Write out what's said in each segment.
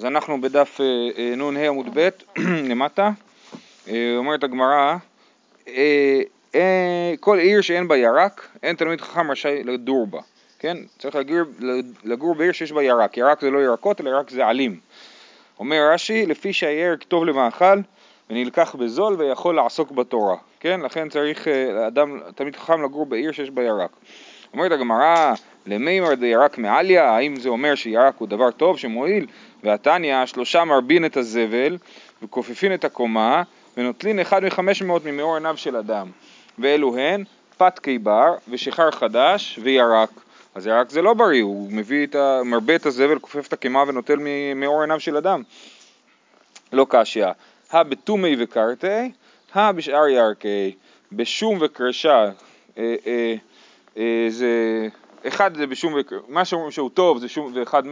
אז אנחנו בדף אה, אה, נ"ה עמוד ב' למטה, אה, אומרת הגמרא, כל עיר שאין בה ירק, אין תלמיד חכם רשאי לדור בה, כן? צריך לגור, לגור בעיר שיש בה ירק, ירק זה לא ירקות אלא ירק זה עלים. אומר רש"י, לפי שהירק טוב למאכל ונלקח בזול ויכול לעסוק בתורה, כן? לכן צריך אדם, תלמיד חכם לגור בעיר שיש בה ירק. אומרת הגמרא, למימר דירק מעליה, האם זה אומר שירק הוא דבר טוב שמועיל? והתניא, שלושה מרבין את הזבל וכופפין את הקומה ונוטלין אחד מחמש מאות ממאור עיניו של אדם. ואלו הן פת קיבר ושיכר חדש וירק. אז ירק זה לא בריא, הוא מביא את ה... מרבה את הזבל, כופף את הקימה ונוטל ממאור עיניו של אדם. לא קשיא. הא בתומי וקרתי, הא בשאר ירקי, בשום וקרשה. אה, אה, אה, זה, אחד זה בשום, מה שאומרים שהוא טוב זה שום, ואחד,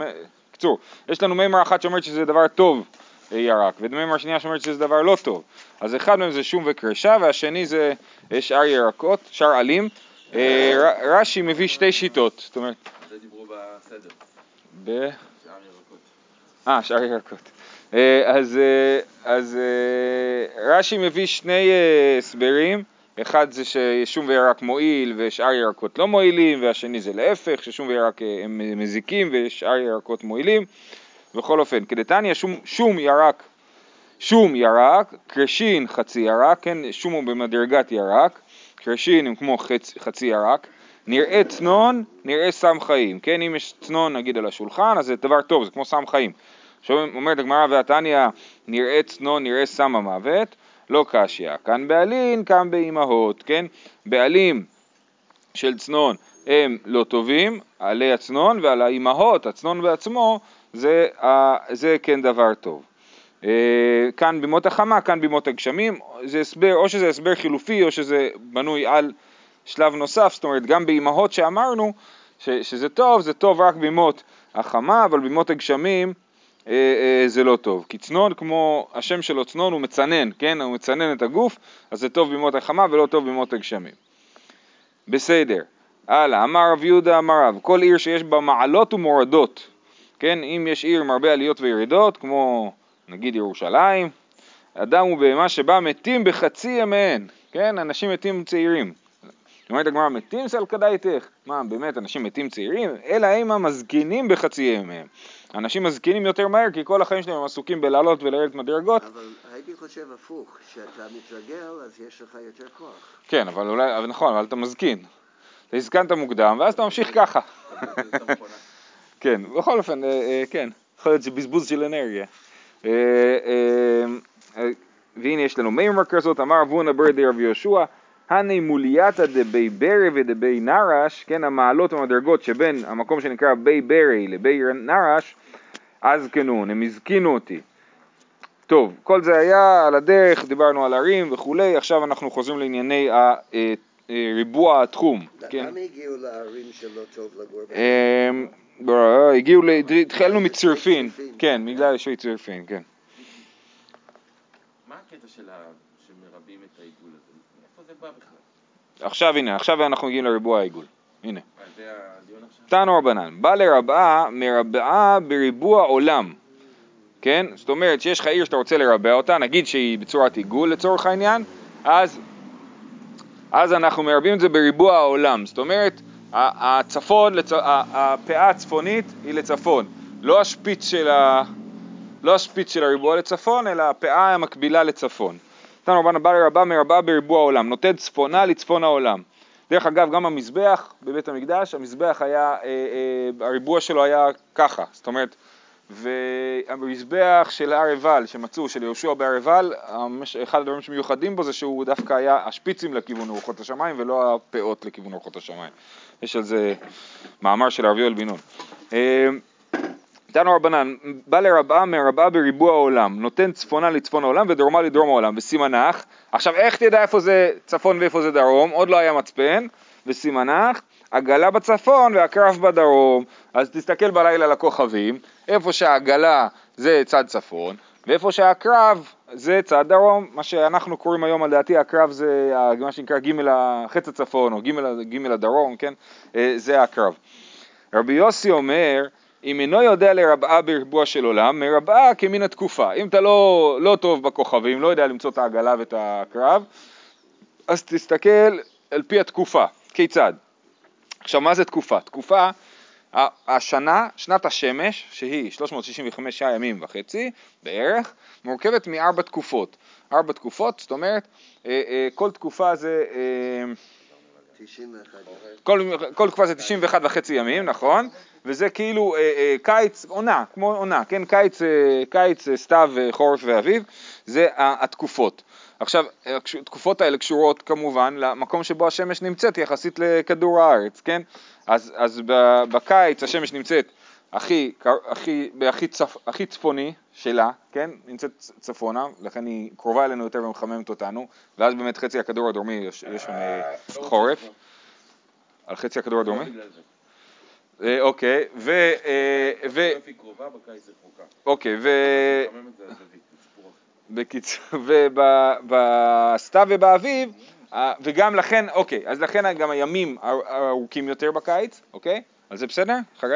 קצור, יש לנו מימר אחת שאומרת שזה דבר טוב אה, ירק, ומימר שנייה שאומרת שזה דבר לא טוב, אז אחד מהם זה שום וקרשה, והשני זה אה, שאר ירקות, שאר עלים, רש"י מביא שתי שיטות, זאת אומרת... זה דיברו בסדר. ב... שאר ירקות. אה, שאר ירקות. אז, אז רש"י מביא שני הסברים. אחד זה ששום וירק מועיל ושאר ירקות לא מועילים, והשני זה להפך, ששום וירק אה, הם מזיקים ושאר ירקות מועילים. בכל אופן, כדתניא שום, שום ירק, שום ירק, קרשין חצי ירק, כן, שום הוא במדרגת ירק, קרשין הם כמו חצ, חצי ירק, נראה צנון, נראה סם חיים, כן, אם יש צנון נגיד על השולחן, אז זה דבר טוב, זה כמו סם חיים. עכשיו אומרת הגמרא והתניא, נראה צנון, נראה סם המוות, לא קשיא, כאן בעלין, כאן באימהות, כן? בעלים של צנון הם לא טובים, עלי הצנון ועל האימהות, הצנון בעצמו, זה, זה כן דבר טוב. אה, כאן בימות החמה, כאן בימות הגשמים, זה הסבר, או שזה הסבר חילופי או שזה בנוי על שלב נוסף, זאת אומרת גם באימהות שאמרנו ש, שזה טוב, זה טוב רק בימות החמה, אבל בימות הגשמים זה לא טוב. כי צנון, כמו השם שלו צנון, הוא מצנן, כן? הוא מצנן את הגוף, אז זה טוב בימות החמה ולא טוב בימות הגשמים. בסדר. הלאה, אמר רב יהודה אמר רב, כל עיר שיש בה מעלות ומורדות, כן? אם יש עיר עם הרבה עליות וירידות, כמו נגיד ירושלים, אדם ובהמה שבה מתים בחצי ימיהן, כן? אנשים מתים צעירים. אומרת הגמרא, מתים סלקדאיתך? מה, באמת, אנשים מתים צעירים? אלא הם המזקינים בחצי ימיהם. אנשים מזקינים יותר מהר כי כל החיים שלהם הם עסוקים בלעלות ולרדת מדרגות. אבל הייתי חושב הפוך, כשאתה מתרגל אז יש לך יותר כוח. כן, אבל אולי, אבל נכון, אבל אתה מזקין. אתה הזקנת מוקדם ואז אתה ממשיך ככה. כן, בכל אופן, אה, אה, כן, יכול להיות שבזבוז של אנרגיה. אה, והנה יש לנו מימר כזאת, אמר אבונה ברדי רבי יהושע הני מולייתא דבי ברי ודבי נרש, כן, המעלות המדרגות שבין המקום שנקרא בי ברי לבי נרש, אז כנון, הם הזקינו אותי. טוב, כל זה היה על הדרך, דיברנו על ערים וכולי, עכשיו אנחנו חוזרים לענייני אה, אה, ריבוע התחום. כן? למה הגיעו לערים שלא טוב לגור בהם? אמ, הגיעו, התחלנו מצרפין, כן, בגלל שוי צירפין, כן. מה הקטע של הזה? עכשיו הנה, עכשיו אנחנו מגיעים לריבוע העיגול. הנה. תנו רבנן, בא לרבעה מרבעה בריבוע עולם. כן? זאת אומרת שיש לך עיר שאתה רוצה לרבע אותה, נגיד שהיא בצורת עיגול לצורך העניין, אז, אז אנחנו מרבים את זה בריבוע העולם. זאת אומרת, הצפון, לצ... הפאה הצפונית היא לצפון. לא השפיץ של, ה... לא השפיץ של הריבוע לצפון, אלא הפאה המקבילה לצפון. תנו רבנה בא לרבה מרבה בריבוע העולם, נותן צפונה לצפון העולם. דרך אגב, גם המזבח בבית המקדש, המזבח היה, אה, אה, הריבוע שלו היה ככה, זאת אומרת, והמזבח של הר עיבל שמצאו, של יהושע בהר עיבל, אחד הדברים שמיוחדים בו זה שהוא דווקא היה השפיצים לכיוון ארוחות השמיים ולא הפאות לכיוון ארוחות השמיים. יש על זה מאמר של ערבי אלבינון. אה, תנו רבנן, בא לרבה מרבה בריבוע העולם, נותן צפונה לצפון העולם ודרומה לדרום העולם, וסימנך, עכשיו איך תדע איפה זה צפון ואיפה זה דרום, עוד לא היה מצפן, וסימנך, עגלה בצפון והקרב בדרום, אז תסתכל בלילה לכוכבים, איפה שהעגלה זה צד צפון, ואיפה שהקרב זה צד דרום, מה שאנחנו קוראים היום על דעתי הקרב זה מה שנקרא ג' החץ הצפון או ג' הדרום, כן, אה, זה הקרב. רבי יוסי אומר אם אינו יודע לרבעה בריבוע של עולם, מרבעה כמין התקופה. אם אתה לא, לא טוב בכוכבים, לא יודע למצוא את העגלה ואת הקרב, אז תסתכל על פי התקופה. כיצד? עכשיו, מה זה תקופה? תקופה, השנה, שנת השמש, שהיא 365 ימים וחצי בערך, מורכבת מארבע תקופות. ארבע תקופות, זאת אומרת, אה, אה, כל תקופה זה... אה, 91. כל, כל תקופה זה 91 וחצי ימים, נכון? וזה כאילו אה, אה, קיץ, עונה, כמו עונה, כן? קיץ, אה, קיץ, אה, סתיו, אה, חורף ואביב, זה התקופות. עכשיו, הקש- התקופות האלה קשורות כמובן למקום שבו השמש נמצאת יחסית לכדור הארץ, כן? אז, אז בקיץ השמש נמצאת הכי, הכי, הכי, צפ, הכי צפוני שלה, כן? נמצאת צפונה, לכן היא קרובה אלינו יותר ומחממת אותנו, ואז באמת חצי הכדור הדרומי יש, יש שם אה, חורף. על חצי הכדור הדרומי? לא. אה, אוקיי, ו... אה, ו... רחוקה. אוקיי, ו... בקיצור, ובסתיו ובאביב, וגם לכן, אוקיי, אז לכן גם הימים אר- ארוכים יותר בקיץ, אוקיי? אז זה בסדר, חגי?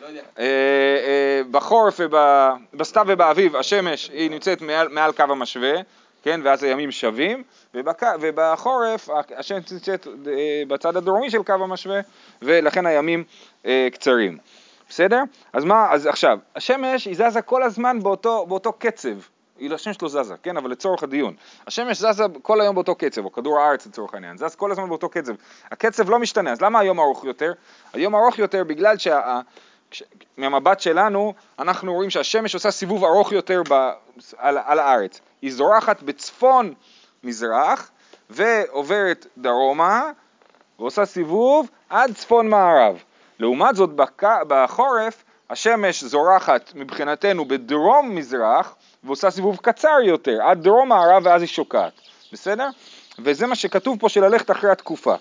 לא. אה, אה, בחורף ובסתיו ובאביב השמש היא נמצאת מעל, מעל קו המשווה, כן, ואז הימים שווים, ובק, ובחורף השמש נמצאת אה, בצד הדרומי של קו המשווה, ולכן הימים אה, קצרים. בסדר? אז מה, אז עכשיו, השמש היא זזה כל הזמן באותו, באותו קצב. היא השמש לא זזה, כן, אבל לצורך הדיון. השמש זזה כל היום באותו קצב, או כדור הארץ לצורך העניין, זז כל הזמן באותו קצב. הקצב לא משתנה, אז למה היום ארוך יותר? היום ארוך יותר בגלל שה... כש- מהמבט שלנו, אנחנו רואים שהשמש עושה סיבוב ארוך יותר ב, על, על הארץ. היא זורחת בצפון מזרח ועוברת דרומה ועושה סיבוב עד צפון מערב. לעומת זאת בק... בחורף השמש זורחת מבחינתנו בדרום מזרח ועושה סיבוב קצר יותר עד דרום מערב ואז היא שוקעת, בסדר? וזה מה שכתוב פה של ללכת אחרי התקופה.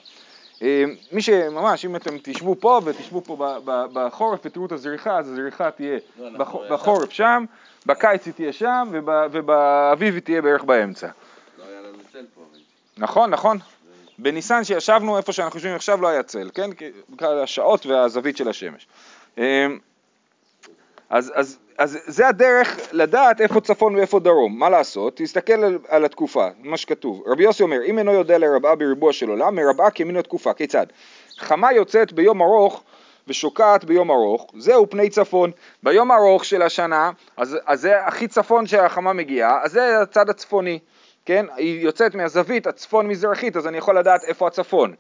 אה, מי שממש, אם אתם תשבו פה ותשבו פה בחורף ותראו את הזריחה, אז הזריחה תהיה לא, ישבנו. בחורף שם, בקיץ היא תהיה שם וב- ובאביב היא תהיה בערך באמצע. לא היה לנו צל פה. נכון, נכון. בניסן שישבנו איפה שאנחנו יושבים עכשיו לא היה צל, כן? בגלל השעות והזווית של השמש. אה, אז, אז, אז זה הדרך לדעת איפה צפון ואיפה דרום, מה לעשות? תסתכל על, על התקופה, מה שכתוב. רבי יוסי אומר, אם אינו יודע לרבעה בריבוע של עולם, מרבעה כמין התקופה. כיצד? חמה יוצאת ביום ארוך ושוקעת ביום ארוך, זהו פני צפון. ביום ארוך של השנה, אז, אז זה הכי צפון שהחמה מגיעה, אז זה הצד הצפוני, כן? היא יוצאת מהזווית הצפון-מזרחית, אז אני יכול לדעת איפה הצפון.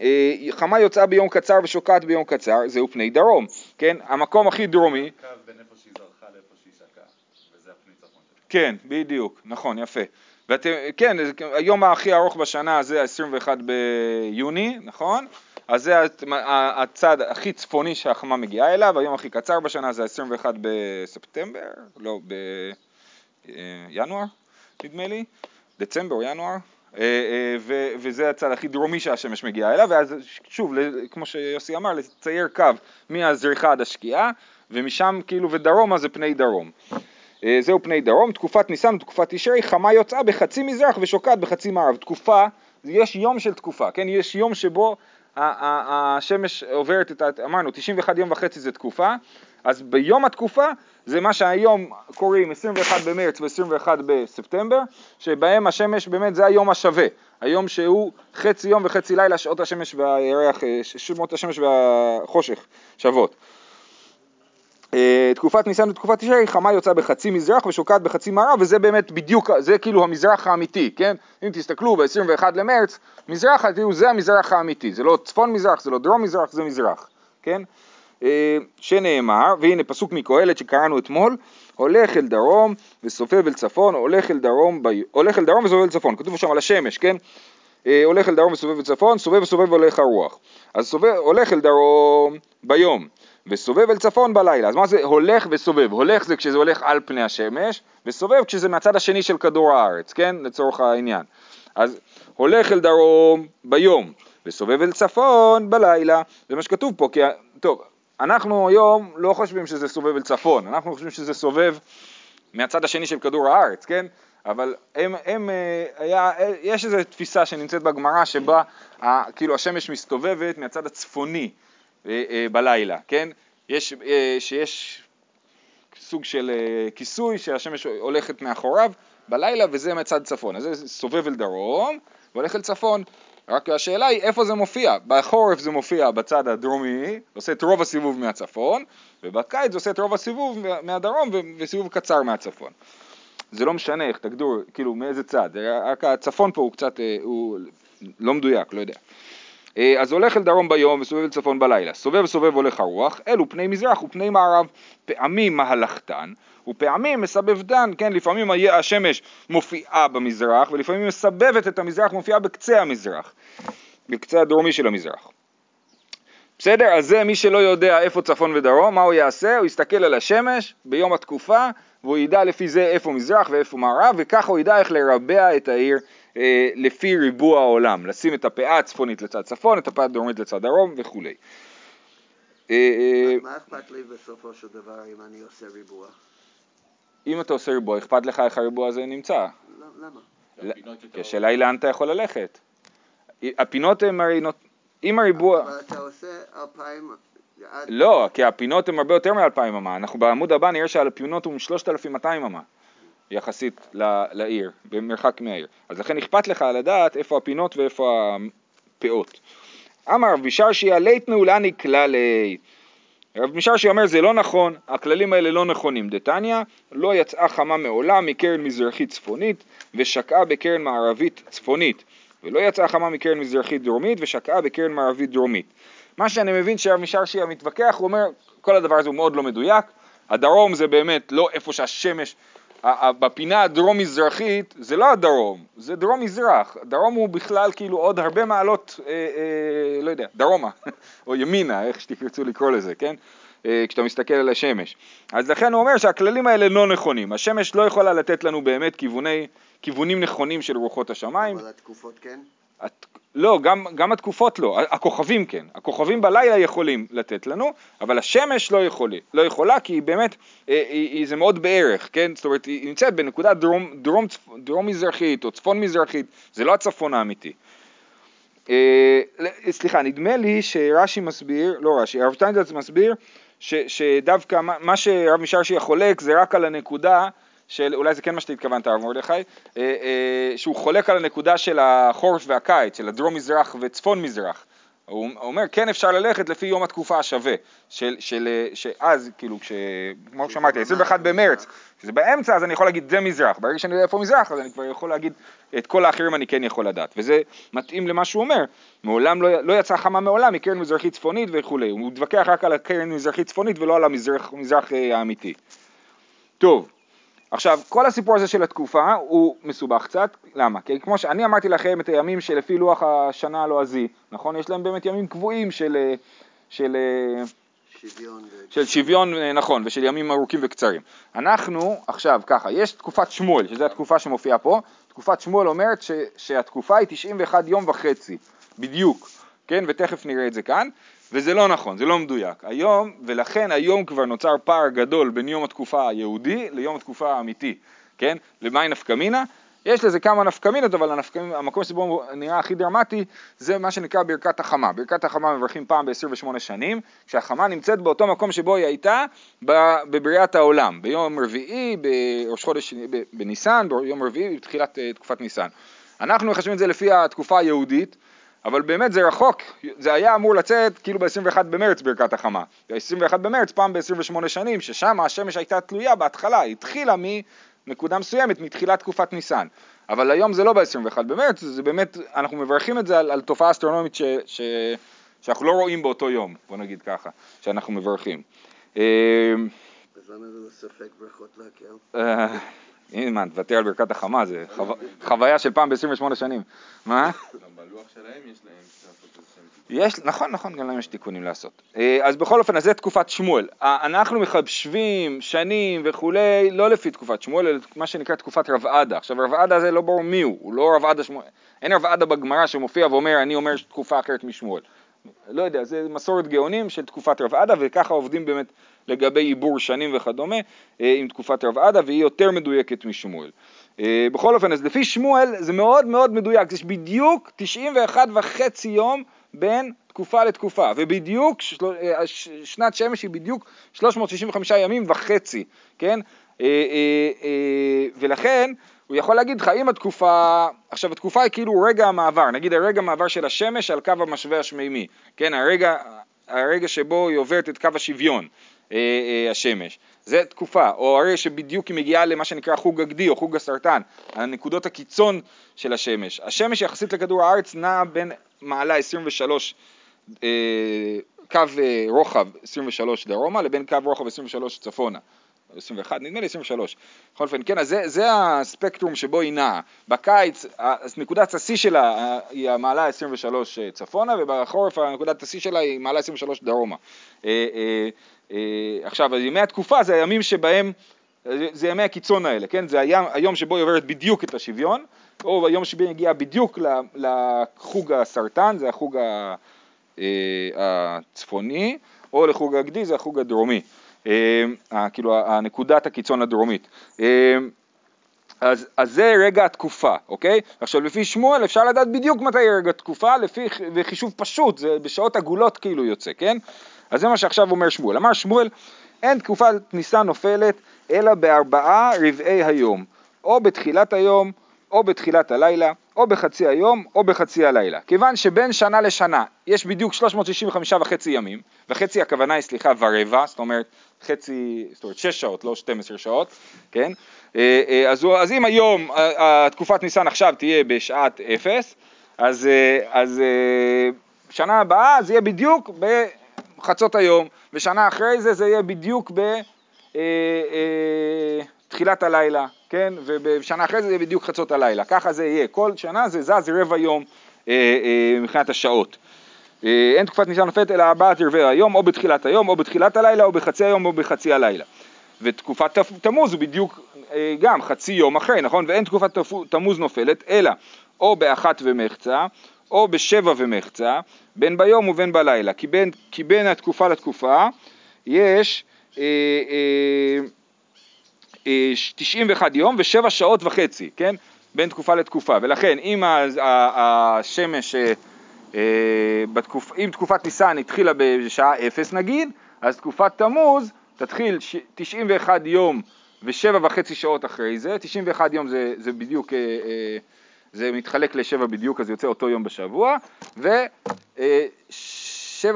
אה, חמה יוצאה ביום קצר ושוקעת ביום קצר, זהו פני דרום, כן? המקום הכי דרומי, קו בין איפה שהיא זרחה לאיפה שהיא שקעה, וזה צפון שלך. כן, בדיוק, נכון, יפה. ואתם, כן, היום הכי ארוך בשנה זה ה-21 ביוני, נכון? אז זה הצד הכי צפוני שהחמה מגיעה אליו, היום הכי קצר בשנה זה ה-21 בספטמבר, לא, בינואר, נדמה לי, דצמבר ינואר, אה, אה, וזה הצד הכי דרומי שהשמש מגיעה אליו, ואז שוב, כמו שיוסי אמר, לצייר קו מהזריחה עד השקיעה, ומשם כאילו ודרומה זה פני דרום. אה, זהו פני דרום, תקופת ניסן ותקופת תשרי, חמה יוצאה בחצי מזרח ושוקעת בחצי מערב. תקופה, יש יום של תקופה, כן? יש יום שבו השמש עוברת את, ה- אמרנו, 91 יום וחצי זה תקופה, אז ביום התקופה זה מה שהיום קוראים 21 במרץ ו-21 בספטמבר, שבהם השמש באמת זה היום השווה, היום שהוא חצי יום וחצי לילה, שעות השמש והירח, אה, ש- שמות השמש והחושך שוות. תקופת ניסן ותקופת תשרי, חמה יוצאה בחצי מזרח ושוקעת בחצי מערב, וזה באמת בדיוק, זה כאילו המזרח האמיתי, כן? אם תסתכלו ב-21 למרץ, מזרח, תראו, זה המזרח האמיתי, זה לא צפון מזרח, זה לא דרום מזרח, זה מזרח, כן? אה, שנאמר, והנה פסוק מקהלת שקראנו אתמול, הולך אל דרום וסובב אל צפון, הולך אל דרום, ב... הולך אל דרום וסובב אל צפון, כתוב שם על השמש, כן? אה, הולך אל דרום וסובב אל צפון, סובב וסובב הולך הרוח. אז סובב, הולך אל דרום ביום, וסובב אל צפון בלילה. אז מה זה הולך וסובב? הולך זה כשזה הולך על פני השמש, וסובב כשזה מהצד השני של כדור הארץ, כן? לצורך העניין. אז הולך אל דרום ביום, וסובב אל צפון בלילה. זה מה שכתוב פה, כי... טוב, אנחנו היום לא חושבים שזה סובב אל צפון, אנחנו חושבים שזה סובב מהצד השני של כדור הארץ, כן? אבל הם, הם, אה, היה, אה, יש איזו תפיסה שנמצאת בגמרא שבה כאילו השמש מסתובבת מהצד הצפוני בלילה, כן? יש, אה, שיש סוג של אה, כיסוי שהשמש הולכת מאחוריו בלילה וזה מצד צפון. אז זה סובב אל דרום והולך אל צפון. רק השאלה היא איפה זה מופיע. בחורף זה מופיע בצד הדרומי, עושה את רוב הסיבוב מהצפון, ובקיץ זה עושה את רוב הסיבוב מה- מהדרום וסיבוב קצר מהצפון. זה לא משנה איך תגדור, כאילו מאיזה צד, רק הצפון פה הוא קצת, אה, הוא לא מדויק, לא יודע. אה, אז הולך אל דרום ביום וסובב אל צפון בלילה. סובב סובב הולך הרוח, אלו פני מזרח ופני מערב. פעמים מהלכתן ופעמים מסבבתן, כן, לפעמים השמש מופיעה במזרח ולפעמים מסבבת את המזרח, מופיעה בקצה המזרח, בקצה הדרומי של המזרח. בסדר? אז זה מי שלא יודע איפה צפון ודרום, מה הוא יעשה? הוא יסתכל על השמש ביום התקופה והוא ידע לפי זה איפה מזרח ואיפה מערב וככה הוא ידע איך לרבע את העיר אה, לפי ריבוע העולם, לשים את הפאה הצפונית לצד צפון, את הפאה הדרומית לצד דרום וכולי. אה, אה, מה אכפת לי בסופו של דבר אם אני עושה ריבוע? אם אתה עושה ריבוע, אכפת לך איך הריבוע הזה נמצא. לא- למה? כי השאלה היא לאן אתה יכול ללכת. הפינות הן הרי, נות- אם הריבוע... אבל אתה עושה אלפיים... לא, כי הפינות הן הרבה יותר מ-2,000 אמה. אנחנו בעמוד הבא נראה שהפינות הן 3,200 אמה, יחסית לעיר, במרחק מהעיר. אז לכן אכפת לך לדעת איפה הפינות ואיפה הפאות. אמר רב משרשיה ליתנו לני כללי. רב משרשי אומר זה לא נכון, הכללים האלה לא נכונים. דתניא, לא יצאה חמה מעולם מקרן מזרחית צפונית ושקעה בקרן מערבית צפונית, ולא יצאה חמה מקרן מזרחית דרומית ושקעה בקרן מערבית דרומית. מה שאני מבין שהרב משרשי המתווכח, הוא אומר, כל הדבר הזה הוא מאוד לא מדויק, הדרום זה באמת לא איפה שהשמש, בפינה הדרום-מזרחית זה לא הדרום, זה דרום-מזרח, הדרום הוא בכלל כאילו עוד הרבה מעלות, אה, אה, לא יודע, דרומה, או ימינה, איך שתרצו לקרוא לזה, כן? אה, כשאתה מסתכל על השמש. אז לכן הוא אומר שהכללים האלה לא נכונים, השמש לא יכולה לתת לנו באמת כיווני, כיוונים נכונים של רוחות השמיים, אבל התקופות כן? את, לא, גם, גם התקופות לא, הכוכבים כן, הכוכבים בלילה יכולים לתת לנו, אבל השמש לא, יכולה, לא יכולה כי היא באמת, אה, היא, היא, זה מאוד בערך, כן? זאת אומרת, היא נמצאת בנקודה דרום, דרום, דרום מזרחית או צפון מזרחית, זה לא הצפון האמיתי. אה, סליחה, נדמה לי שרש"י מסביר, לא רש"י, הרב שטיינזלץ מסביר ש, שדווקא מה, מה שרב משרשי חולק זה רק על הנקודה של, אולי זה כן מה שהתכוונת הרב מרדכי, אה, אה, שהוא חולק על הנקודה של החורף והקיץ, של הדרום מזרח וצפון מזרח. הוא אומר כן אפשר ללכת לפי יום התקופה השווה, של, של, אה, שאז כאילו, כש, כמו שאמרתי, 21 במרץ, כשזה באמצע אז אני יכול להגיד זה מזרח, ברגע שאני יודע איפה מזרח אז אני כבר יכול להגיד את כל האחרים אני כן יכול לדעת, וזה מתאים למה שהוא אומר, מעולם לא, לא יצאה חמה מעולם מקרן מזרחית צפונית וכולי, הוא מתווכח רק על הקרן מזרחית צפונית ולא על המזרח מזרח, אה, האמיתי. טוב, עכשיו, כל הסיפור הזה של התקופה הוא מסובך קצת, למה? כי כמו שאני אמרתי לכם את הימים שלפי לוח השנה הלועזי, נכון? יש להם באמת ימים קבועים של, אה, של, אה, שוויון. של שוויון, אה, נכון, ושל ימים ארוכים וקצרים. אנחנו, עכשיו, ככה, יש תקופת שמואל, שזו התקופה שמופיעה פה, תקופת שמואל אומרת ש, שהתקופה היא 91 יום וחצי, בדיוק, כן? ותכף נראה את זה כאן, וזה לא נכון, זה לא מדויק. היום, ולכן היום כבר נוצר פער גדול בין יום התקופה היהודי ליום התקופה האמיתי, כן? למאי נפקא מינה? יש לזה כמה נפקמינות, אבל הנפקמין, המקום שבו נראה הכי דרמטי זה מה שנקרא ברכת החמה. ברכת החמה מברכים פעם ב-28 שנים, כשהחמה נמצאת באותו מקום שבו היא הייתה בבריאת העולם, ביום רביעי, בראש חודש, בניסן, ביום רביעי, בתחילת אה, תקופת ניסן. אנחנו מחשבים את זה לפי התקופה היהודית, אבל באמת זה רחוק, זה היה אמור לצאת כאילו ב-21 במרץ ברכת החמה. ב-21 במרץ פעם ב-28 שנים, ששם השמש הייתה תלויה בהתחלה, היא התחילה מנקודה מסוימת, מתחילת תקופת ניסן. אבל היום זה לא ב-21 במרץ, זה באמת, אנחנו מברכים את זה על, על תופעה אסטרונומית ש, ש, שאנחנו לא רואים באותו יום, בוא נגיד ככה, שאנחנו מברכים. אה, אז למה זה ספק ברכות להקל? הנה מה, תוותר על ברכת החמה, זה חו... חוויה של פעם ב-28 שנים. מה? גם בלוח שלהם יש להם יש, נכון, נכון, גם להם יש תיקונים לעשות. אה, אז בכל אופן, אז זה תקופת שמואל. אה, אנחנו מחשבים שנים וכולי, לא לפי תקופת שמואל, אלא מה שנקרא תקופת רב עדה. עכשיו, רב עדה זה לא ברור מי הוא, הוא לא רב עדה שמואל. אין רב עדה בגמרא שמופיע ואומר, אני אומר תקופה אחרת משמואל. לא יודע, זה מסורת גאונים של תקופת רב עדה, וככה עובדים באמת לגבי עיבור שנים וכדומה אה, עם תקופת רב עדה, והיא יותר מדויקת משמואל. אה, בכל אופן, אז לפי שמואל זה מאוד מאוד מדויק, יש בדיוק 91 וחצי יום בין תקופה לתקופה, ובדיוק. אה, שנת שמש היא בדיוק 365 ימים וחצי, כן? ולכן הוא יכול להגיד לך אם התקופה, עכשיו התקופה היא כאילו רגע המעבר, נגיד הרגע המעבר של השמש על קו המשווה השמימי, כן? הרגע, הרגע שבו היא עוברת את קו השוויון, אה, אה, השמש, זה תקופה, או הרגע שבדיוק היא מגיעה למה שנקרא חוג הגדי או חוג הסרטן, הנקודות הקיצון של השמש. השמש יחסית לכדור הארץ נעה בין מעלה 23 אה, קו אה, רוחב 23 דרומה לבין קו רוחב 23 צפונה. 21, נדמה לי 23. בכל אופן, כן, אז זה, זה הספקטרום שבו היא נעה. בקיץ, נקודת השיא שלה אה, היא המעלה 23 צפונה, ובחורף נקודת השיא שלה היא מעלה 23 דרומה. אה, אה, אה, עכשיו, ימי התקופה זה הימים שבהם, זה, ימי הקיצון האלה, כן? זה היום, היום שבו היא עוברת בדיוק את השוויון, או היום שבו היא הגיעה בדיוק לחוג הסרטן, זה החוג. אה, הצפוני, או לחוג הגדי, זה החוג הדרומי, אה, כאילו הנקודת הקיצון הדרומית. אה, אז, אז זה רגע התקופה, אוקיי? עכשיו לפי שמואל אפשר לדעת בדיוק מתי רגע התקופה, לפי ח- וחישוב פשוט, זה בשעות עגולות כאילו יוצא, כן? אז זה מה שעכשיו אומר שמואל. אמר שמואל, אין תקופת ניסן נופלת אלא בארבעה רבעי היום, או בתחילת היום, או בתחילת הלילה, או בחצי היום, או בחצי הלילה. כיוון שבין שנה לשנה יש בדיוק 365 וחצי ימים, וחצי הכוונה היא, סליחה, ורבע, זאת אומרת חצי, זאת אומרת 6 שעות, לא 12 שעות, כן? אה, אה, אז, אז אם היום אה, התקופת ניסן עכשיו תהיה בשעת אפס, אז, אה, אז אה, שנה הבאה זה יהיה בדיוק בחצות היום, ושנה אחרי זה זה יהיה בדיוק בתחילת הלילה, כן? ובשנה אחרי זה יהיה בדיוק חצות הלילה, ככה זה יהיה, כל שנה זה זז רבע יום אה, אה, מבחינת השעות. אה, אין תקופת ניסן נופלת אלא ארבעת רבעי היום, או בתחילת היום, או בתחילת הלילה, או בחצי היום, או בחצי הלילה. ותקופת תמוז הוא בדיוק אה, גם חצי יום אחרי, נכון? ואין תקופת תמוז נופלת, אלא או באחת ומחצה, או בשבע ומחצה, בין ביום ובין בלילה. כי בין, כי בין התקופה לתקופה יש אה, אה, 91 יום ושבע שעות וחצי, כן? בין תקופה לתקופה. ולכן אם השמש, אה, אה, בתקופ... אם תקופת ניסן התחילה בשעה אפס נגיד, אז תקופת תמוז תתחיל ש... 91 יום ושבע וחצי שעות אחרי זה, 91 יום זה, זה בדיוק, אה, אה, זה מתחלק לשבע בדיוק, אז יוצא אותו יום בשבוע, ושבע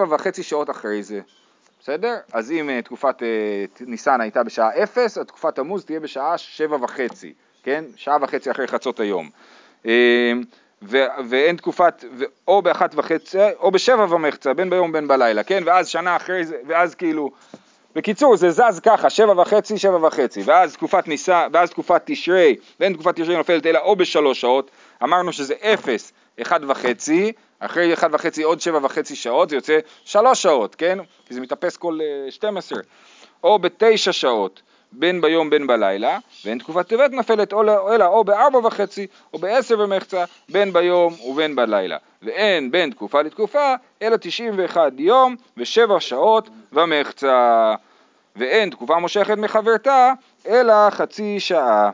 וחצי שעות אחרי זה. בסדר? אז אם uh, תקופת uh, ניסן הייתה בשעה אפס, אז תקופת תמוז תהיה בשעה שבע וחצי, כן? שעה וחצי אחרי חצות היום. Uh, ו- ואין תקופת, ו- או באחת וחצי, או בשבע ומחצה, בין ביום בין בלילה, כן? ואז שנה אחרי זה, ואז כאילו, בקיצור זה זז ככה, שבע וחצי, שבע וחצי, ואז תקופת ניסן, ואז תקופת תשרי, ואין תקופת תשרי נופלת אלא או בשלוש שעות, אמרנו שזה אפס, אחד וחצי, אחרי אחד וחצי עוד שבע וחצי שעות, זה יוצא שלוש שעות, כן? כי זה מתאפס כל אה, 12. או בתשע שעות, בין ביום בין בלילה, ואין תקופת טבת נופלת או לא- אלא או בארבע וחצי, או בעשר ומחצה, בין ביום ובין בלילה. ואין בין תקופה לתקופה, אלא 91 יום ושבע שעות ומחצה. ואין תקופה מושכת מחברתה, אלא חצי שעה.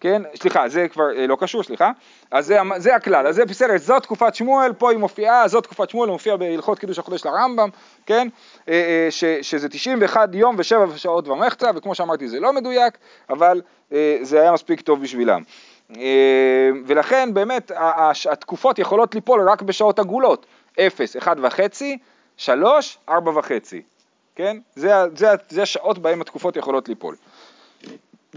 כן, סליחה, זה כבר אה, לא קשור, סליחה. אז זה, זה הכלל, אז זה בסדר, זאת תקופת שמואל, פה היא מופיעה, זאת תקופת שמואל, מופיע בהלכות קידוש החודש לרמב"ם, כן, אה, אה, ש, שזה 91 יום ושבע שעות ומחצה, וכמו שאמרתי זה לא מדויק, אבל אה, זה היה מספיק טוב בשבילם. אה, ולכן באמת התקופות יכולות ליפול רק בשעות עגולות, 0, 1 וחצי, 3, 4 וחצי, כן? זה, זה, זה השעות בהן התקופות יכולות ליפול.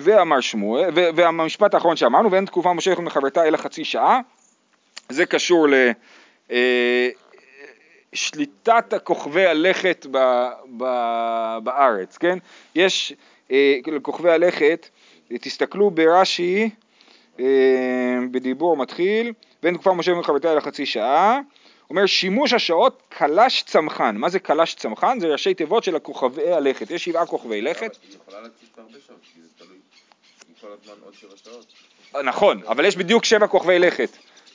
ואמר שמואל, והמשפט האחרון שאמרנו, ואין תקופה מושכת מחברתה אלא חצי שעה, זה קשור לשליטת כוכבי הלכת ב, ב, בארץ, כן? יש אה, לכוכבי הלכת, תסתכלו ברש"י, אה, בדיבור מתחיל, ואין תקופה מושכת מחברתה אלא חצי שעה, אומר שימוש השעות קלש צמחן, מה זה קלש צמחן? זה ראשי תיבות של הכוכבי הלכת, יש שבעה כוכבי לכת, אבל היא יכולה להציץ הרבה שעות, כי זה תלוי. כל הזמן עוד שבע שעות. נכון, אבל יש בדיוק שבע כוכבי לכת,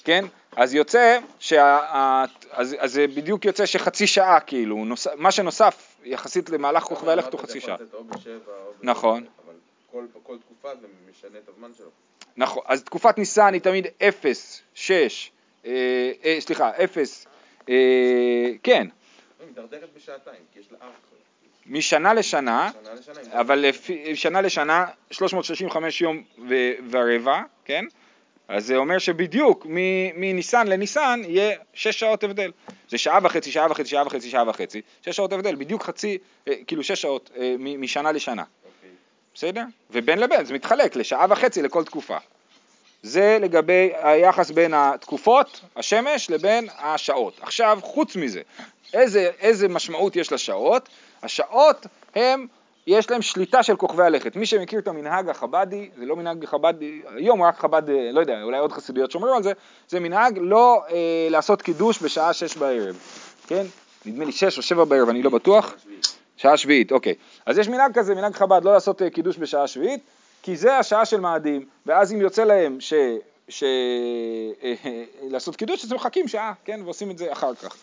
כן? אז יוצא, שה, אז, אז זה בדיוק יוצא שחצי שעה כאילו, נוס, מה שנוסף יחסית למהלך כוכבי הלכת הוא חצי שעה. נכון. כל- כל תקופה זה משנה את הזמן שלו. נכון, אז תקופת ניסן היא תמיד 0, 6, אה, אה, סליחה, 0, אה, כן, היא מדרדרת בשעתיים, כי יש לה אח. משנה לשנה, שנה לשנה. היא אבל לפי, שנה לשנה 335 יום ו- ורבע, כן? אז זה אומר שבדיוק מניסן לניסן יהיה שש שעות הבדל. זה שעה וחצי, שעה וחצי, שעה וחצי, שעה וחצי, שש שעות הבדל, בדיוק חצי, אה, כאילו שש שעות אה, משנה לשנה, אוקיי. בסדר? ובין לבין זה מתחלק לשעה וחצי לכל תקופה. זה לגבי היחס בין התקופות, השמש, לבין השעות. עכשיו, חוץ מזה, איזה, איזה משמעות יש לשעות? השעות הם, יש להם שליטה של כוכבי הלכת. מי שמכיר את המנהג החבדי, זה לא מנהג חבדי, היום רק חב"ד, אה, לא יודע, אולי עוד חסידויות שומרים על זה, זה מנהג לא אה, לעשות קידוש בשעה שש בערב, כן? נדמה לי שש או שבע בערב, אני לא בטוח. שעה שביעית, אוקיי. אז יש מנהג כזה, מנהג חב"ד, לא לעשות אה, קידוש בשעה שביעית, כי זה השעה של מאדים, ואז אם יוצא להם ש... ש... אה, לעשות קידוש, אז הם מחכים שעה, כן, ועושים את זה אחר כך.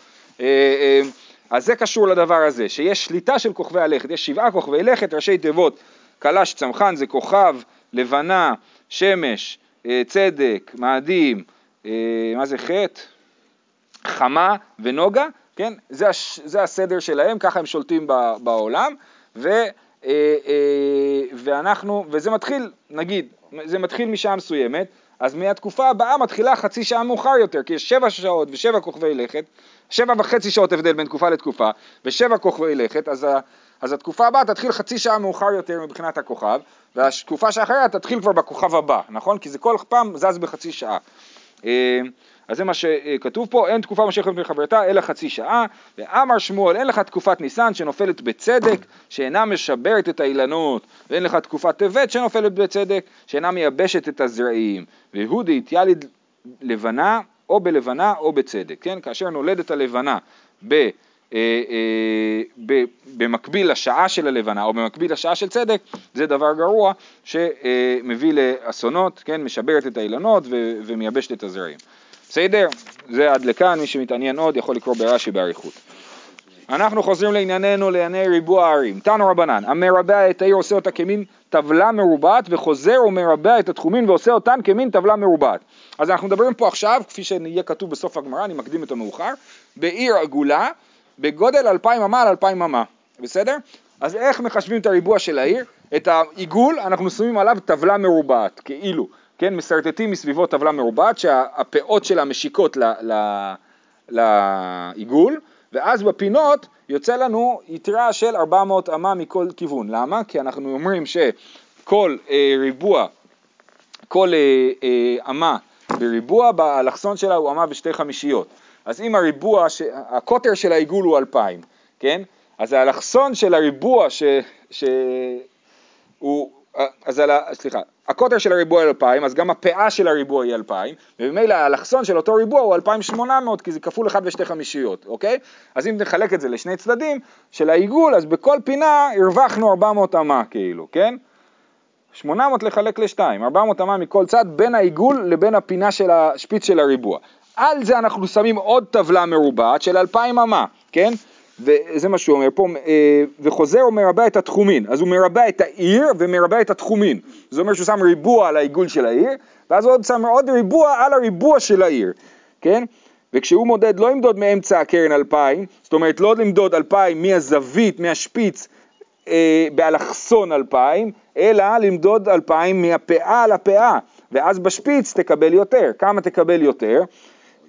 אז זה קשור לדבר הזה, שיש שליטה של כוכבי הלכת, יש שבעה כוכבי לכת, ראשי תיבות, קלש, צמחן, זה כוכב, לבנה, שמש, אה, צדק, מאדים, אה, מה זה חטא? חמה ונוגה, כן? זה, הש, זה הסדר שלהם, ככה הם שולטים בעולם, ו, אה, ואנחנו, וזה מתחיל, נגיד, זה מתחיל משעה מסוימת, אז מהתקופה הבאה מתחילה חצי שעה מאוחר יותר, כי יש שבע שעות ושבע כוכבי לכת, שבע וחצי שעות הבדל בין תקופה לתקופה, ושבע כוכבי לכת, אז, ה, אז התקופה הבאה תתחיל חצי שעה מאוחר יותר מבחינת הכוכב, והתקופה שאחריה תתחיל כבר בכוכב הבא, נכון? כי זה כל פעם זז בחצי שעה. אה, אז זה מה שכתוב פה, אין תקופה משכת מחברתה אלא חצי שעה, ואמר שמואל אין לך תקופת ניסן שנופלת בצדק, שאינה משברת את האילנות, ואין לך תקופת טבת שנופלת בצדק, שאינה מייבשת את הזרעים, והוא דהתיאליד לבנה או בלבנה או בצדק, כן? כאשר נולדת הלבנה ב... אה, אה, במקביל לשעה של הלבנה או במקביל לשעה של צדק, זה דבר גרוע שמביא לאסונות, כן, משברת את האילנות ומייבשת את הזרעים. בסדר? זה עד לכאן, מי שמתעניין עוד יכול לקרוא ברש"י באריכות. אנחנו חוזרים לענייננו, לענייני ריבוע הערים. תנו רבנן, המרבע את העיר עושה אותה כמין טבלה מרובעת, וחוזר ומרבע את התחומין ועושה אותן כמין טבלה מרובעת. אז אנחנו מדברים פה עכשיו, כפי שיהיה כתוב בסוף הגמרא, אני מקדים את המאוחר, בעיר עגולה, בגודל אלפיים אמה על אלפיים אמה, בסדר? אז איך מחשבים את הריבוע של העיר? את העיגול, אנחנו שמים עליו טבלה מרובעת, כאילו, כן? משרטטים מסביבו טבלה מרובעת, שהפאות שלה משיקות לעיגול, ואז בפינות יוצא לנו יתרה של 400 אמה מכל כיוון. למה? כי אנחנו אומרים שכל אה, ריבוע, כל אה, אה, אמה בריבוע, באלכסון שלה הוא אמה ושתי חמישיות. אז אם הריבוע, ש... הקוטר של העיגול הוא 2,000, כן? אז האלכסון של הריבוע ש... ש... הוא, אז על ה... סליחה, הקוטר של הריבוע הוא 2,000, אז גם הפאה של הריבוע היא 2,000, וממילא האלכסון של אותו ריבוע הוא 2,800, כי זה כפול 1 ושתי חמישיות, אוקיי? אז אם נחלק את זה לשני צדדים של העיגול, אז בכל פינה הרווחנו 400 אמה, כאילו, כן? 800 לחלק לשתיים, 400 אמה מכל צד בין העיגול לבין הפינה של השפיץ של הריבוע. על זה אנחנו שמים עוד טבלה מרובעת של 2,000 אמה, כן? וזה מה שהוא אומר פה, אה, וחוזר ומרבע את התחומין, אז הוא מרבע את העיר ומרבע את התחומין, זה אומר שהוא שם ריבוע על העיגול של העיר, ואז הוא עוד שם עוד ריבוע על הריבוע של העיר, כן? וכשהוא מודד לא ימדוד מאמצע הקרן אלפיים, זאת אומרת לא למדוד אלפיים מהזווית, מהשפיץ, אה, באלכסון אלפיים, אלא למדוד אלפיים מהפאה לפאה, ואז בשפיץ תקבל יותר. כמה תקבל יותר?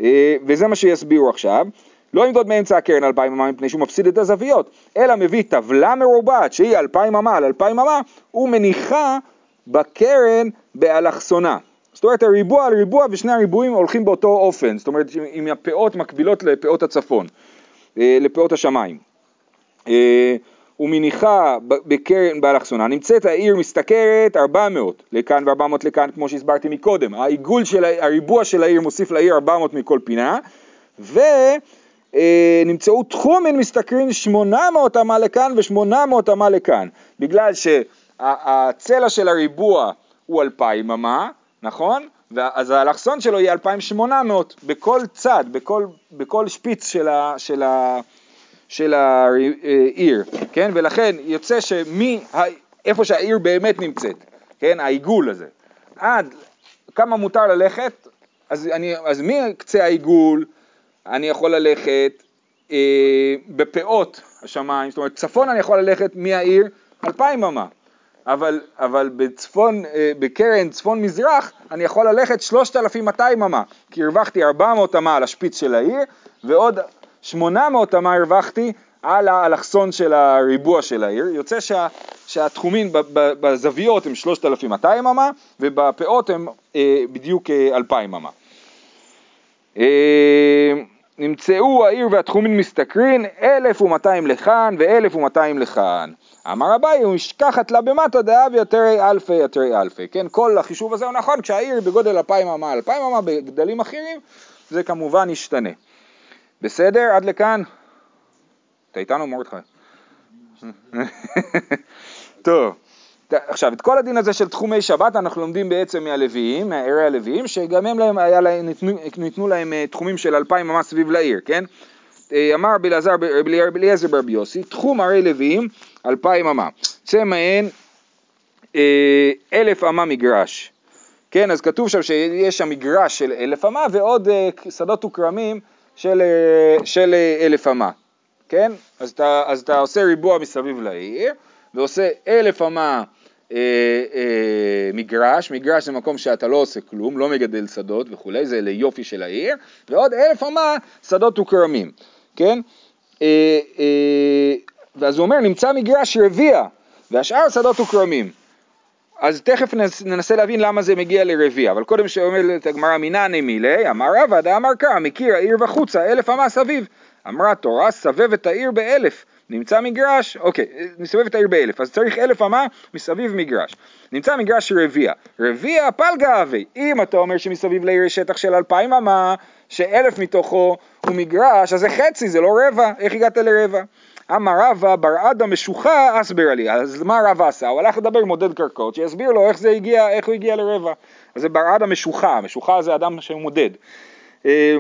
אה, וזה מה שיסבירו עכשיו. לא ימדוד מאמצע הקרן אלפיים אמה מפני שהוא מפסיד את הזוויות, אלא מביא טבלה מרובעת שהיא אלפיים אמה על אלפיים אמה, ומניחה בקרן באלכסונה. זאת אומרת הריבוע על ריבוע ושני הריבועים הולכים באותו אופן, זאת אומרת אם הפאות מקבילות לפאות הצפון, אה, לפאות השמיים. אה, ומניחה בקרן באלכסונה, נמצאת העיר משתכרת 400 לכאן ו-400 לכאן כמו שהסברתי מקודם, העיגול של הריבוע של העיר מוסיף לעיר 400 מכל פינה ונמצאו תחומים משתכרים 800 אמה לכאן ו-800 אמה לכאן. בגלל שהצלע של הריבוע הוא 2,000 אמה, נכון? אז האלכסון שלו יהיה 2,800 בכל צד, בכל, בכל שפיץ של ה... של ה של העיר, כן? ולכן יוצא שמי, איפה שהעיר באמת נמצאת, כן? העיגול הזה, עד כמה מותר ללכת, אז, אני, אז מקצה העיגול אני יכול ללכת אה, בפאות השמיים, זאת אומרת צפון אני יכול ללכת מהעיר אלפיים אמה, אבל, אבל בצפון, אה, בקרן צפון מזרח אני יכול ללכת 3,200 אמה, כי הרווחתי 400 אמה על השפיץ של העיר ועוד 800 אמה הרווחתי על האלכסון של הריבוע של העיר, יוצא שה, שהתחומים בזוויות הם 3,200 אמה ובפאות הם אה, בדיוק אה, 2,000 אמה. אה, נמצאו העיר והתחומים משתכרין, 1,200 לכאן ו-1,200 לכאן. אמר אביי, ומשכחת לה במטה דאבי יתרי אלפי יתרי אלפי. כן, כל החישוב הזה הוא נכון, כשהעיר בגודל 2,000 אמה, 2,000 אמה בגדלים אחרים, זה כמובן ישתנה. בסדר? עד לכאן? אתה איתנו מרדכי? טוב, עכשיו את כל הדין הזה של תחומי שבת אנחנו לומדים בעצם מהלוויים, מהערי הלוויים, שגם הם להם, היה להם, ניתנו, ניתנו להם אה, תחומים של אלפיים אמה סביב לעיר, כן? אה, אמר רבי אלעזר- ברבי יוסי, תחום ערי לוויים אלפיים אמה, צא מהן אה, אלף אמה מגרש, כן, אז כתוב שם שיש שם מגרש של אלף אמה ועוד שדות וכרמים של, אה, של אה, אלף אמה, כן? אז אתה, אז אתה עושה ריבוע מסביב לעיר ועושה אלף אמה אה, אה, מגרש, מגרש זה מקום שאתה לא עושה כלום, לא מגדל שדות וכולי, זה ליופי של העיר, ועוד אלף אמה שדות וכרמים, כן? אה, אה, ואז הוא אומר, נמצא מגרש רביע, והשאר שדות וכרמים. אז תכף נס, ננסה להבין למה זה מגיע לרביע, אבל קודם שאומרת הגמרא מינני מילי, אמר רבא דאמר קרא, מכיר העיר וחוצה, אלף אמה סביב. אמרה התורה, סבב את העיר באלף. נמצא מגרש, אוקיי, נסובב את העיר באלף, אז צריך אלף אמה מסביב מגרש. נמצא מגרש רביע, רביע פלגה אבי, אם אתה אומר שמסביב לעיר יש שטח של אלפיים אמה, שאלף מתוכו הוא מגרש, אז זה חצי, זה לא רבע, איך הגעת לרבע? אמר רבא בר עדה משוחה אסביר לי, אז מה רבא עשה? הוא הלך לדבר עם מודד קרקעות, שיסביר לו איך הגיע, איך הוא הגיע לרבע. אז זה בר עדה משוחה, משוחה זה אדם שמודד. אה,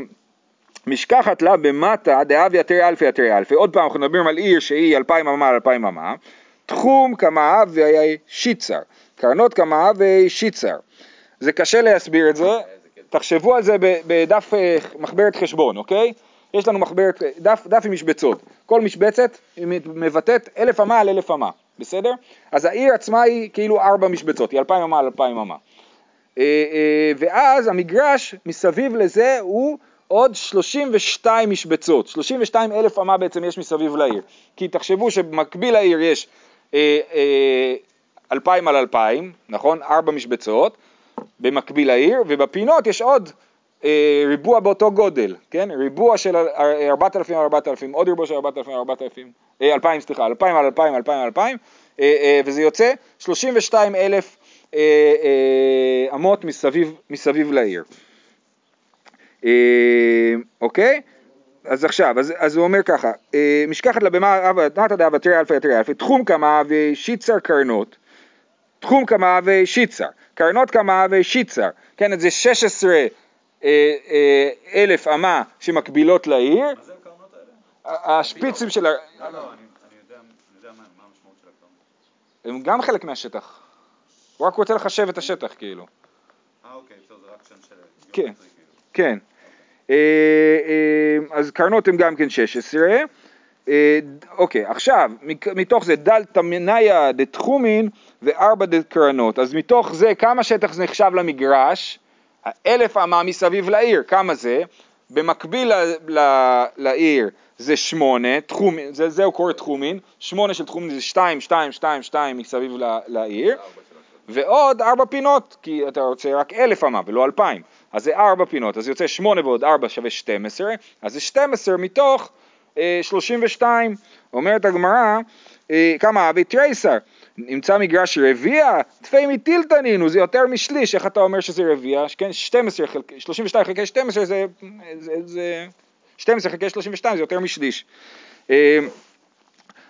משכחת לה במטה דאב יתרי אלפי יתרי אלפי, עוד פעם אנחנו מדברים על עיר שהיא אלפיים אמה על אלפיים אמה, תחום כמאה ושיצר, קרנות כמאה ושיצר. זה קשה להסביר את זה, תחשבו על זה בדף אה, מחברת חשבון, אוקיי? יש לנו מחברת, דף, דף עם משבצות, כל משבצת מבטאת אלף אמה על אלף אמה, בסדר? אז העיר עצמה היא כאילו ארבע משבצות, היא אלפיים אמה על אלפיים אמה. אה, אה, ואז המגרש מסביב לזה הוא עוד 32 משבצות, 32 אלף אמה בעצם יש מסביב לעיר. כי תחשבו שבמקביל לעיר יש אה, אלפיים על אלפיים, נכון? ארבע משבצות במקביל לעיר, ובפינות יש עוד ריבוע באותו גודל, כן? ריבוע של אה, 4,000 על 4,000, עוד ריבוע של 4,000 על 4,000, אה, 2,000 סליחה, 2,000 על 2,000, 2,000 על 2,000, אה, אה, וזה יוצא 32 אלף אה, אה, אמות מסביב, מסביב לעיר. אה, אוקיי? אז עכשיו, אז, אז הוא אומר ככה, אה, משכחת לבמה, נתא דאבה תראה אלפי תראה אלפי, תחום כמה ושיצר קרנות, תחום כמה ושיצר, קרנות כמה ושיצר, כן, אז זה 16 אה, אה, אלף אמה שמקבילות לעיר, מה זה הקרנות האלה? השפיצים של, ה- לא, לא, אני יודע מה המשמעות של הקרנות. הם גם חלק מהשטח, הוא רק רוצה לחשב את השטח כאילו. אה, אוקיי, בסדר, זה רק שם של... כן. כאילו. כן. אה, אה, אז קרנות הם גם כן 16. אה, אוקיי, עכשיו, מתוך זה דל תמניה דתחומין וארבע דקרנות. אז מתוך זה, כמה שטח זה נחשב למגרש? אלף אמה מסביב לעיר, כמה זה? במקביל ל- ל- לעיר זה שמונה, תחום, זה, זה הוא קורא תחומין, שמונה של תחומין זה שתיים, שתיים, שתיים, שתיים מסביב ל- לעיר, ועוד ארבע פינות, כי אתה רוצה רק אלף אמה ולא אלפיים, אז זה ארבע פינות, אז יוצא שמונה ועוד ארבע שווה שתים עשרה, אז זה שתים עשרה מתוך אה, שלושים ושתיים, אומרת הגמרא, אה, כמה אבי תרייסר, נמצא מגרש רביע, תפי מטילטנינו, זה יותר משליש, איך אתה אומר שזה רביע? כן, 12 חלקי, 32 חלקי 12 זה, זה, זה 12 חלקי 32 זה יותר משליש. אה,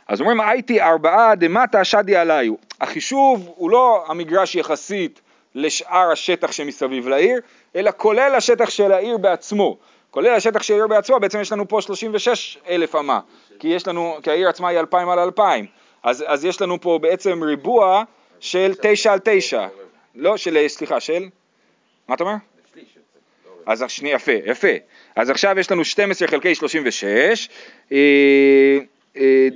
אז אומרים הייתי ארבעה דמטה שדי עליו. החישוב הוא לא המגרש יחסית לשאר השטח שמסביב לעיר, אלא כולל השטח של העיר בעצמו. כולל השטח של העיר בעצמו, בעצם יש לנו פה 36 אלף אמה, כי יש לנו, כי העיר עצמה היא 2,000 על 2,000. אז, אז יש לנו פה בעצם ריבוע של 9 על 9. לא, של, סליחה, של? מה אתה אומר? אז שנייה, יפה, יפה. אז עכשיו יש לנו 12 חלקי 36. אה, אה,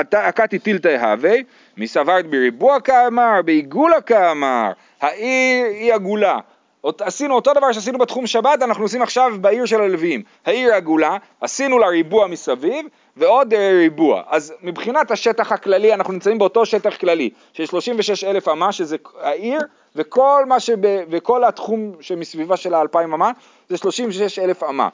אתה הקתי טילתא הווה, מסברת בריבוע כאמר, בעיגולה כאמר, העיר היא עגולה. עשינו אותו דבר שעשינו בתחום שבת, אנחנו עושים עכשיו בעיר של הלוויים. העיר עגולה, עשינו לה ריבוע מסביב ועוד אה, ריבוע. אז מבחינת השטח הכללי, אנחנו נמצאים באותו שטח כללי של 36 אלף אמה, שזה העיר, וכל, שב, וכל התחום שמסביבה של האלפיים אמה, זה 36 אלף אמה.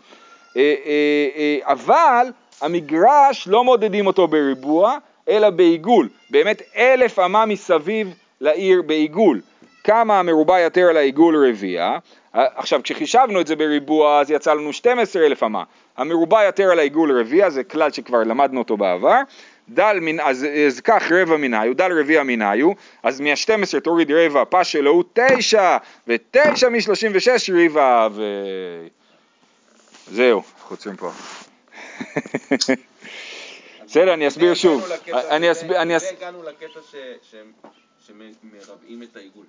אה, אה, אבל המגרש לא מודדים אותו בריבוע, אלא בעיגול. באמת אלף אמה מסביב לעיר בעיגול. כמה המרובע יותר לעיגול רביע. עכשיו, כשחישבנו את זה בריבוע, אז יצא לנו 12 אלף אמה. המרובע יותר על העיגול רביע, זה כלל שכבר למדנו אותו בעבר. דל מן, אז, אז כך רבע מנהיו, דל רביע מנהיו, אז מה-12 תוריד רבע, פס שלו הוא 9, ו-9 מ-36 ריבע, ו... זהו, חוצים פה. בסדר, אני אסביר שוב. אני אסביר, אני אס... והגענו לקטע שמרבעים את העיגול.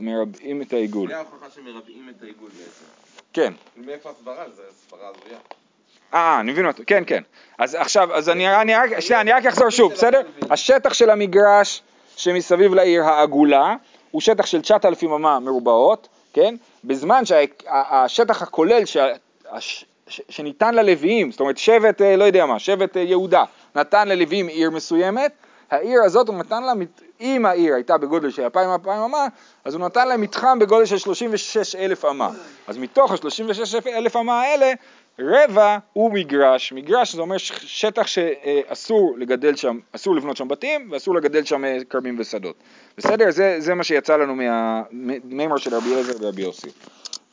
מרבעים את העיגול. זה ההוכחה שמרבעים את העיגול בעצם. כן. מאיפה הסברה? זה סברה הזויה. אה, אני מבין אותו, כן, כן. אז עכשיו, אז אני, אני, רק, שנייה, אני רק אחזור שוב, בסדר? השטח של המגרש שמסביב לעיר העגולה הוא שטח של 9,000 אמה מרובעות, כן? בזמן שהשטח הכולל שניתן ללוויים, זאת אומרת שבט, אה, לא יודע מה, שבט אה, יהודה, נתן ללוויים עיר מסוימת, העיר הזאת הוא נתן לה, אם העיר הייתה בגודל של 2,000 אמה, אז הוא נתן לה מתחם בגודל של 36 אלף אמה. אז מתוך ה-36 אלף אמה האלה, רבע הוא מגרש, מגרש זה אומר שטח שאסור לגדל שם, אסור לבנות שם בתים ואסור לגדל שם אה, כרמים ושדות. בסדר? זה, זה מה שיצא לנו מהמימר של רבי אליעזר ורבי יוסי.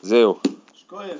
זהו. שכוייך.